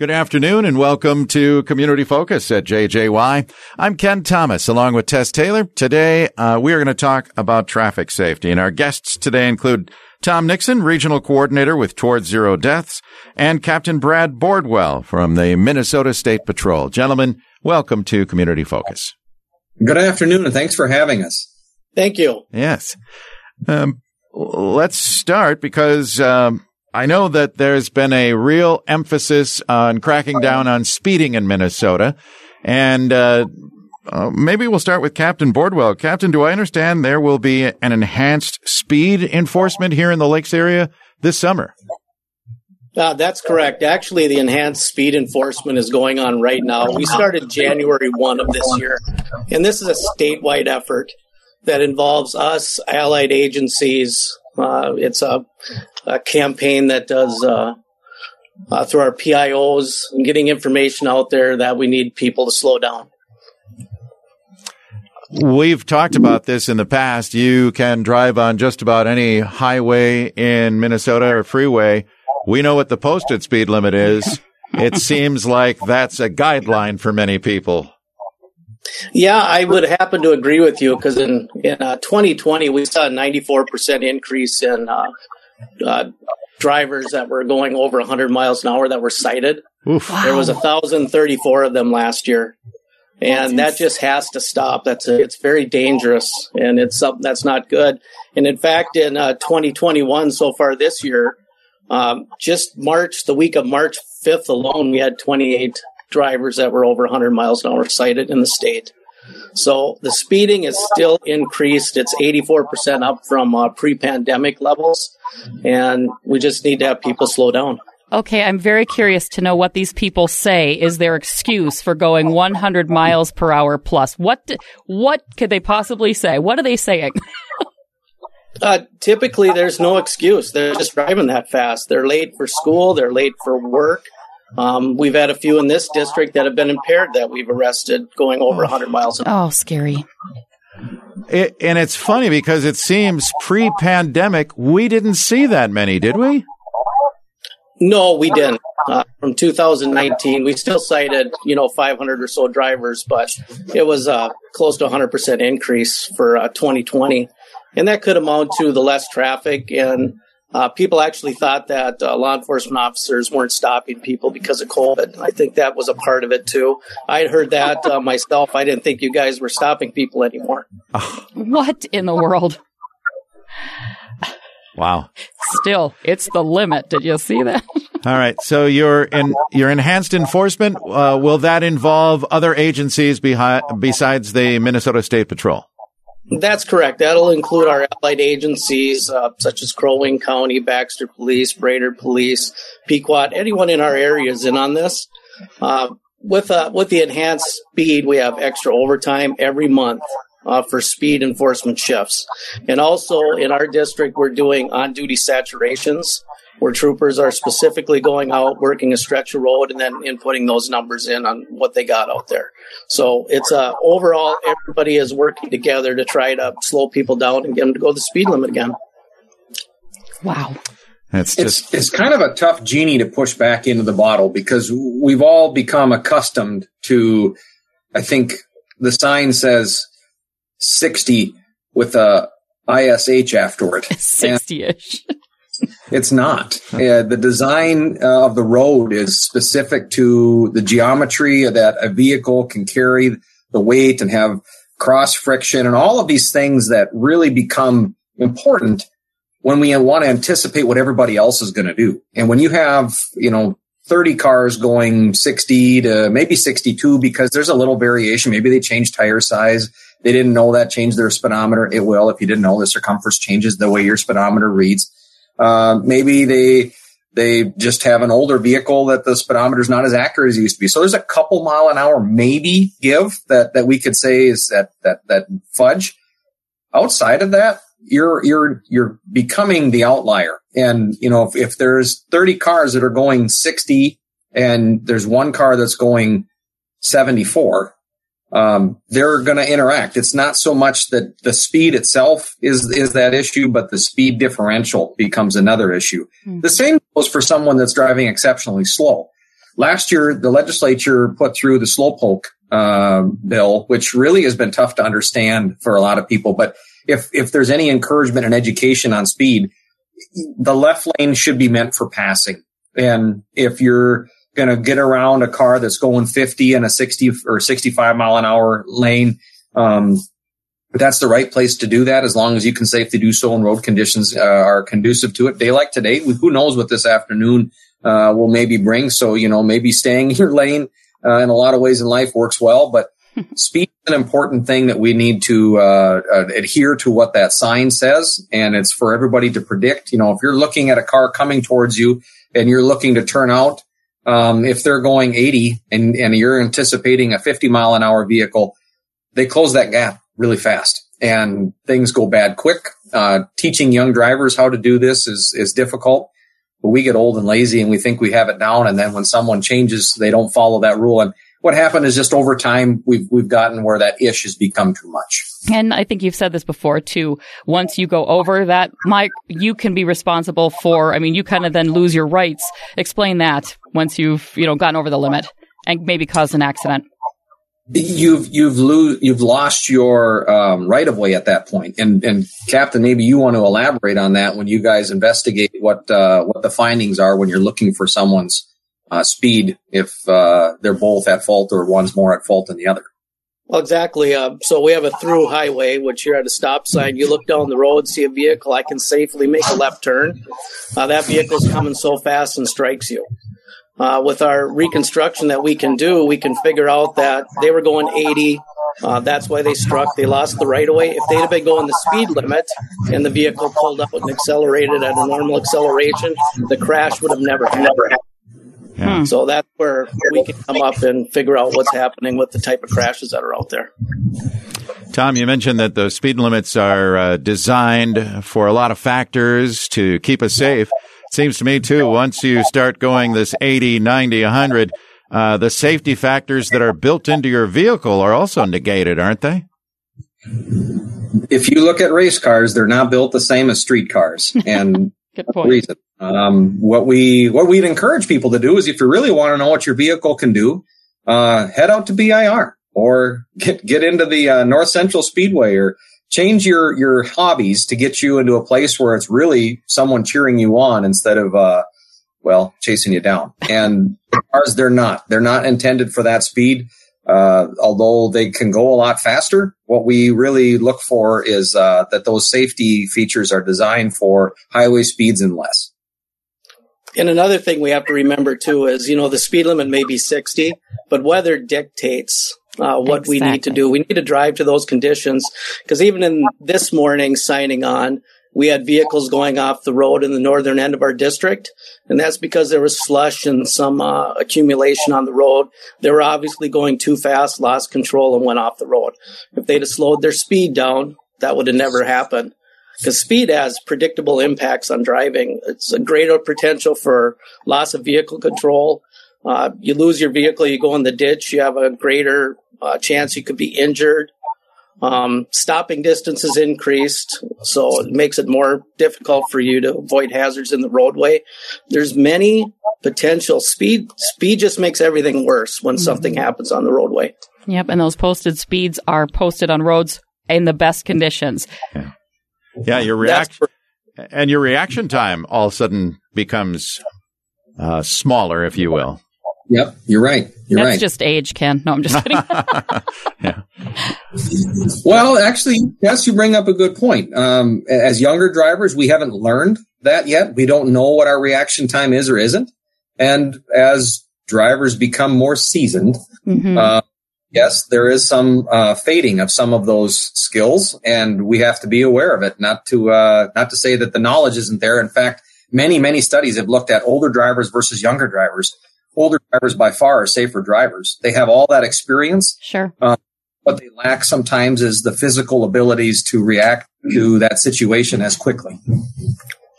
Good afternoon and welcome to Community Focus at JJY. I'm Ken Thomas along with Tess Taylor. Today, uh, we are going to talk about traffic safety and our guests today include Tom Nixon, Regional Coordinator with Towards Zero Deaths and Captain Brad Bordwell from the Minnesota State Patrol. Gentlemen, welcome to Community Focus. Good afternoon and thanks for having us. Thank you. Yes. Um, let's start because, um, I know that there's been a real emphasis on cracking down on speeding in Minnesota. And uh, uh, maybe we'll start with Captain Bordwell. Captain, do I understand there will be an enhanced speed enforcement here in the Lakes area this summer? Uh, that's correct. Actually, the enhanced speed enforcement is going on right now. We started January 1 of this year, and this is a statewide effort that involves us, allied agencies. Uh, it's a a campaign that does uh, uh, through our PIOs and getting information out there that we need people to slow down. We've talked about this in the past. You can drive on just about any highway in Minnesota or freeway. We know what the posted speed limit is. It seems like that's a guideline for many people. Yeah, I would happen to agree with you because in, in uh, 2020, we saw a 94% increase in uh, uh, drivers that were going over 100 miles an hour that were cited. Oof. There was 1,034 of them last year. And that just has to stop. That's a, it's very dangerous and it's something that's not good. And in fact, in uh, 2021 so far this year, um, just March, the week of March 5th alone, we had 28 drivers that were over 100 miles an hour cited in the state. So the speeding is still increased. It's 84% up from uh, pre pandemic levels. And we just need to have people slow down. Okay, I'm very curious to know what these people say is their excuse for going 100 miles per hour plus. What what could they possibly say? What are they saying? uh, typically, there's no excuse. They're just driving that fast. They're late for school. They're late for work. Um, we've had a few in this district that have been impaired that we've arrested going over 100 miles an hour. Oh, scary. It, and it's funny because it seems pre-pandemic we didn't see that many, did we? No, we didn't. Uh, from 2019, we still cited you know 500 or so drivers, but it was uh, close to 100 percent increase for uh, 2020, and that could amount to the less traffic and uh, people actually thought that uh, law enforcement officers weren't stopping people because of COVID. I think that was a part of it too. I heard that uh, myself. I didn't think you guys were stopping people anymore. What in the world? Wow. Still, it's the limit. Did you see that? All right. So your in, your enhanced enforcement uh, will that involve other agencies behi- besides the Minnesota State Patrol? That's correct. That'll include our allied agencies uh, such as Crow Wing County, Baxter Police, Brainerd Police, Pequot. Anyone in our area is in on this. Uh, with uh, with the enhanced speed, we have extra overtime every month uh, for speed enforcement shifts, and also in our district, we're doing on duty saturations where troopers are specifically going out, working a stretch of road, and then inputting those numbers in on what they got out there. So it's uh, overall, everybody is working together to try to slow people down and get them to go the speed limit again. Wow. It's just it's, it's kind of a tough genie to push back into the bottle because we've all become accustomed to I think the sign says 60 with a ISH after it. 60ish. It's not. Uh, the design uh, of the road is specific to the geometry that a vehicle can carry the weight and have cross friction and all of these things that really become important when we want to anticipate what everybody else is going to do. And when you have, you know, 30 cars going 60 to maybe 62 because there's a little variation. Maybe they change tire size. They didn't know that changed their speedometer. It will. If you didn't know the circumference changes the way your speedometer reads. Uh, maybe they they just have an older vehicle that the speedometer is not as accurate as it used to be. So there's a couple mile an hour maybe give that that we could say is that that that fudge. Outside of that, you're you're you're becoming the outlier. And you know, if, if there's 30 cars that are going 60 and there's one car that's going 74, um, they're going to interact. It's not so much that the speed itself is is that issue, but the speed differential becomes another issue. Mm-hmm. The same goes for someone that's driving exceptionally slow. last year, the legislature put through the slowpoke uh, bill, which really has been tough to understand for a lot of people. But if if there's any encouragement and education on speed, the left lane should be meant for passing. And if you're going to get around a car that's going 50 in a 60 or 65 mile an hour lane, um, but that's the right place to do that as long as you can safely do so and road conditions uh, are conducive to it. Day like today, who knows what this afternoon uh, will maybe bring. So, you know, maybe staying in your lane uh, in a lot of ways in life works well, but speed is an important thing that we need to uh, uh, adhere to what that sign says. And it's for everybody to predict. You know, if you're looking at a car coming towards you and you're looking to turn out, um, if they're going 80 and, and you're anticipating a 50 mile an hour vehicle, they close that gap really fast and things go bad quick. Uh, teaching young drivers how to do this is, is difficult, but we get old and lazy and we think we have it down. And then when someone changes, they don't follow that rule. And what happened is just over time, we've, we've gotten where that ish has become too much. And I think you've said this before too. Once you go over that, Mike, you can be responsible for, I mean, you kind of then lose your rights. Explain that once you've, you know, gotten over the limit and maybe caused an accident. You've you've lo- you've lost your um, right of way at that point. point, and and Captain, maybe you want to elaborate on that when you guys investigate what uh, what the findings are when you're looking for someone's uh, speed if uh, they're both at fault or one's more at fault than the other. Well, exactly. Uh, so we have a through highway, which you're at a stop sign. You look down the road, see a vehicle. I can safely make a left turn. Uh, that vehicle's coming so fast and strikes you. Uh, with our reconstruction that we can do, we can figure out that they were going 80. Uh, that's why they struck. They lost the right of way. If they'd have been going the speed limit and the vehicle pulled up and accelerated at a normal acceleration, the crash would have never happened. Yeah. Hmm. So that's where we can come up and figure out what's happening with the type of crashes that are out there. Tom, you mentioned that the speed limits are uh, designed for a lot of factors to keep us safe. It seems to me, too, once you start going this 80, 90, 100, uh, the safety factors that are built into your vehicle are also negated, aren't they? If you look at race cars, they're not built the same as street cars. And Good point. reason. Um, what we what we'd encourage people to do is, if you really want to know what your vehicle can do, uh, head out to BIR or get get into the uh, North Central Speedway or change your your hobbies to get you into a place where it's really someone cheering you on instead of uh, well chasing you down. And cars, they're not. They're not intended for that speed. Uh, although they can go a lot faster, what we really look for is uh, that those safety features are designed for highway speeds and less. And another thing we have to remember too is, you know, the speed limit may be 60, but weather dictates uh, what exactly. we need to do. We need to drive to those conditions because even in this morning signing on, we had vehicles going off the road in the northern end of our district. And that's because there was slush and some uh, accumulation on the road. They were obviously going too fast, lost control, and went off the road. If they'd have slowed their speed down, that would have never happened. Because speed has predictable impacts on driving. It's a greater potential for loss of vehicle control. Uh, you lose your vehicle, you go in the ditch, you have a greater uh, chance you could be injured. Um, stopping distance is increased, so it makes it more difficult for you to avoid hazards in the roadway. There's many potential speed. Speed just makes everything worse when mm-hmm. something happens on the roadway. Yep, and those posted speeds are posted on roads in the best conditions. Yeah, yeah your reaction and your reaction time all of a sudden becomes uh, smaller, if you will. Yep, you're right. You're That's right. just age, Ken. No, I'm just kidding. yeah. Well, actually, yes, you bring up a good point. Um, as younger drivers, we haven't learned that yet. We don't know what our reaction time is or isn't. And as drivers become more seasoned, mm-hmm. uh, yes, there is some uh, fading of some of those skills, and we have to be aware of it. Not to uh, not to say that the knowledge isn't there. In fact, many many studies have looked at older drivers versus younger drivers older drivers by far are safer drivers. They have all that experience. Sure. Uh, what they lack sometimes is the physical abilities to react to that situation as quickly.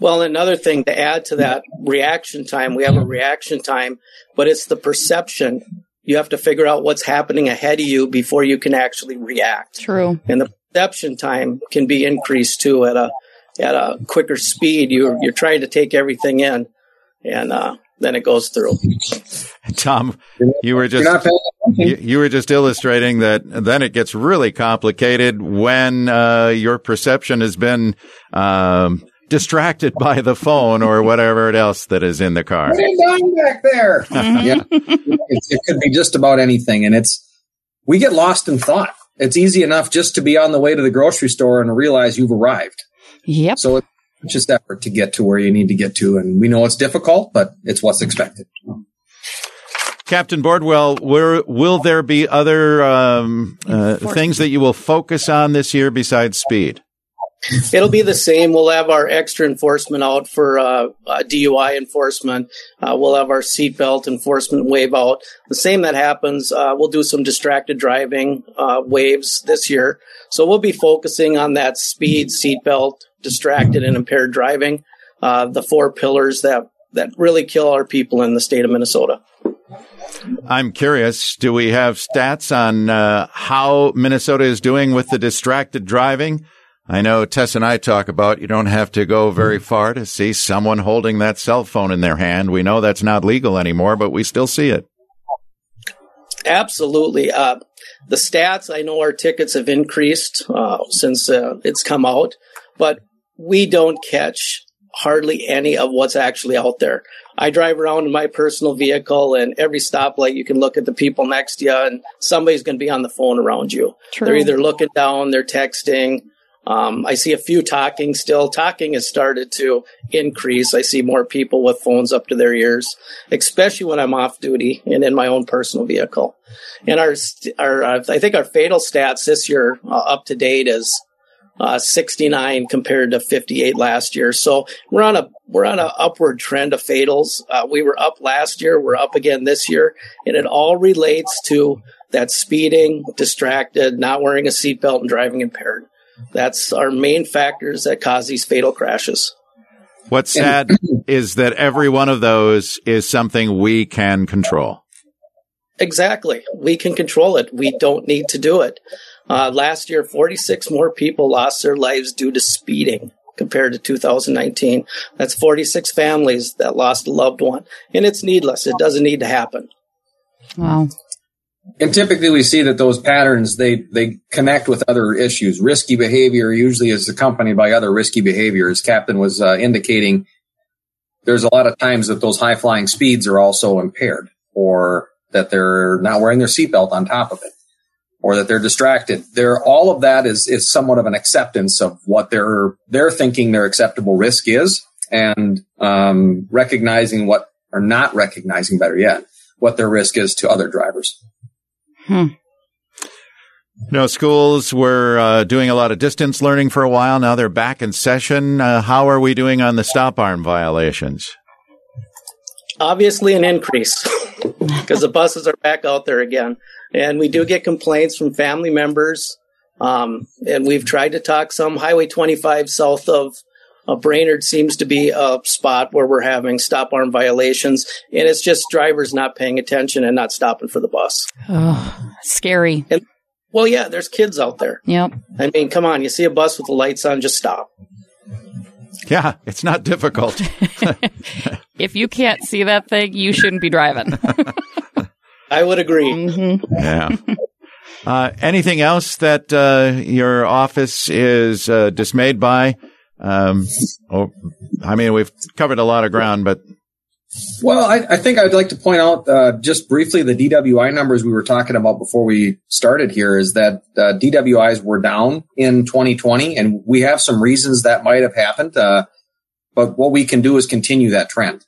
Well, another thing to add to that reaction time, we have a reaction time, but it's the perception. You have to figure out what's happening ahead of you before you can actually react. True. And the perception time can be increased too at a at a quicker speed. You're you're trying to take everything in, and uh, then it goes through. Tom, you were just You're not paying attention. you, you were just illustrating that then it gets really complicated when uh, your perception has been um, distracted by the phone or whatever else that is in the car. What are you doing back there? yeah, it's, it could be just about anything, and it's we get lost in thought. It's easy enough just to be on the way to the grocery store and realize you've arrived. Yep. So it's just effort to get to where you need to get to, and we know it's difficult, but it's what's expected. Captain Bordwell, where, will there be other um, uh, things that you will focus on this year besides speed? It'll be the same. We'll have our extra enforcement out for uh, uh, DUI enforcement. Uh, we'll have our seatbelt enforcement wave out. The same that happens. Uh, we'll do some distracted driving uh, waves this year. So we'll be focusing on that speed, seatbelt, distracted, and impaired driving. Uh, the four pillars that that really kill our people in the state of Minnesota. I'm curious, do we have stats on uh, how Minnesota is doing with the distracted driving? I know Tess and I talk about you don't have to go very far to see someone holding that cell phone in their hand. We know that's not legal anymore, but we still see it. Absolutely. Uh, the stats, I know our tickets have increased uh, since uh, it's come out, but we don't catch hardly any of what's actually out there. I drive around in my personal vehicle, and every stoplight you can look at the people next to you, and somebody's going to be on the phone around you. True. They're either looking down, they're texting. Um, I see a few talking still. Talking has started to increase. I see more people with phones up to their ears, especially when I'm off duty and in my own personal vehicle. And our, our uh, I think our fatal stats this year uh, up to date is uh, 69 compared to 58 last year. So we're on a we're on an upward trend of fatals. Uh, we were up last year. We're up again this year, and it all relates to that speeding, distracted, not wearing a seatbelt, and driving impaired. That's our main factors that cause these fatal crashes. What's sad is that every one of those is something we can control. Exactly. We can control it. We don't need to do it. Uh, last year, 46 more people lost their lives due to speeding compared to 2019. That's 46 families that lost a loved one. And it's needless. It doesn't need to happen. Wow. And typically we see that those patterns, they, they connect with other issues. Risky behavior usually is accompanied by other risky behaviors. Captain was uh, indicating there's a lot of times that those high flying speeds are also impaired or that they're not wearing their seatbelt on top of it or that they're distracted. They're, all of that is, is somewhat of an acceptance of what they're, they're thinking their acceptable risk is and, um, recognizing what, or not recognizing better yet, what their risk is to other drivers. Hmm. You know, schools were uh, doing a lot of distance learning for a while. Now they're back in session. Uh, how are we doing on the stop arm violations? Obviously, an increase because the buses are back out there again. And we do get complaints from family members. Um, and we've tried to talk some. Highway 25 south of uh, Brainerd seems to be a spot where we're having stop arm violations. And it's just drivers not paying attention and not stopping for the bus. Oh, scary. Well, yeah, there's kids out there. Yep. I mean, come on, you see a bus with the lights on, just stop. Yeah, it's not difficult. If you can't see that thing, you shouldn't be driving. I would agree. hmm yeah. Uh, anything else that uh, your office is uh, dismayed by? Um, oh, I mean, we've covered a lot of ground, but Well, I, I think I'd like to point out uh, just briefly the DWI numbers we were talking about before we started here is that uh, DWIs were down in 2020, and we have some reasons that might have happened. Uh, but what we can do is continue that trend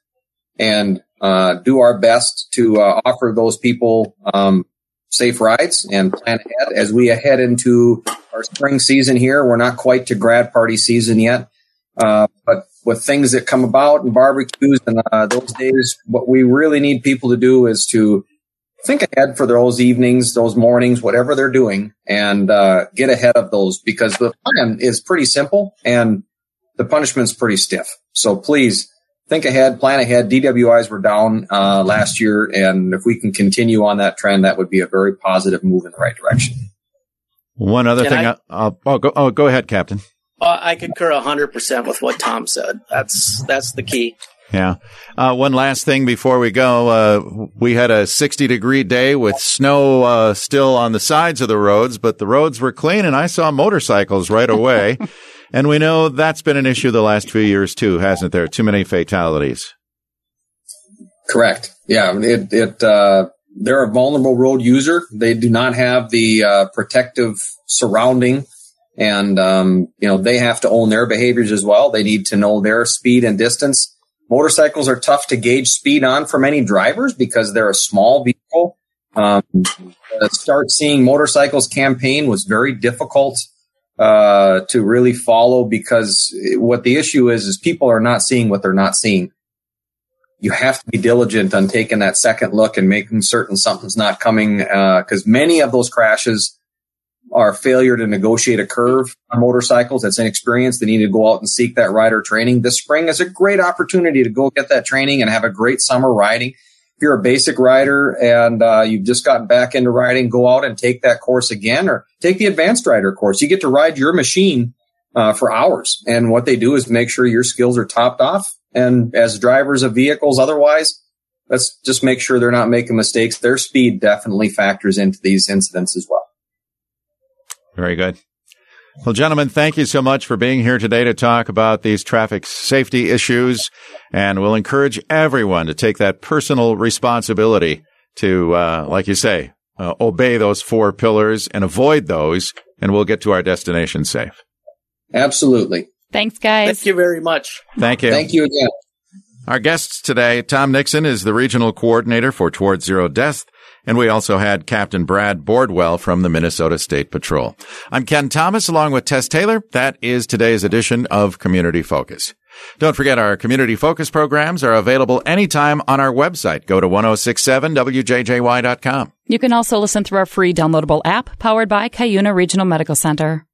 and uh, do our best to uh, offer those people um, safe rides and plan ahead as we head into our spring season here. We're not quite to grad party season yet. Uh, but with things that come about and barbecues and uh, those days, what we really need people to do is to think ahead for those evenings, those mornings, whatever they're doing, and uh, get ahead of those because the plan is pretty simple and the punishment's pretty stiff. So please think ahead, plan ahead. DWIs were down uh, last year, and if we can continue on that trend, that would be a very positive move in the right direction. one other Can thing. I- I, I'll, oh, go, oh, go ahead, Captain. Uh, I concur 100% with what Tom said. That's that's the key. Yeah. Uh, one last thing before we go. Uh, we had a 60 degree day with snow, uh, still on the sides of the roads, but the roads were clean and I saw motorcycles right away. and we know that's been an issue the last few years too, hasn't there? Too many fatalities. Correct. Yeah. It, it, uh, they're a vulnerable road user. They do not have the, uh, protective surrounding and, um, you know, they have to own their behaviors as well. They need to know their speed and distance Motorcycles are tough to gauge speed on for many drivers because they're a small vehicle. Um, start seeing motorcycles campaign was very difficult uh, to really follow because what the issue is is people are not seeing what they're not seeing. You have to be diligent on taking that second look and making certain something's not coming because uh, many of those crashes our failure to negotiate a curve on motorcycles that's inexperienced. They need to go out and seek that rider training. This spring is a great opportunity to go get that training and have a great summer riding. If you're a basic rider and uh, you've just gotten back into riding, go out and take that course again or take the advanced rider course. You get to ride your machine uh, for hours. And what they do is make sure your skills are topped off. And as drivers of vehicles, otherwise, let's just make sure they're not making mistakes. Their speed definitely factors into these incidents as well. Very good. Well, gentlemen, thank you so much for being here today to talk about these traffic safety issues. And we'll encourage everyone to take that personal responsibility to, uh, like you say, uh, obey those four pillars and avoid those, and we'll get to our destination safe. Absolutely. Thanks, guys. Thank you very much. Thank you. Thank you again. Our guests today, Tom Nixon is the regional coordinator for Towards Zero Death and we also had Captain Brad Bordwell from the Minnesota State Patrol. I'm Ken Thomas along with Tess Taylor. That is today's edition of Community Focus. Don't forget our community focus programs are available anytime on our website. Go to 1067wjjy.com. You can also listen through our free downloadable app powered by Cuyuna Regional Medical Center.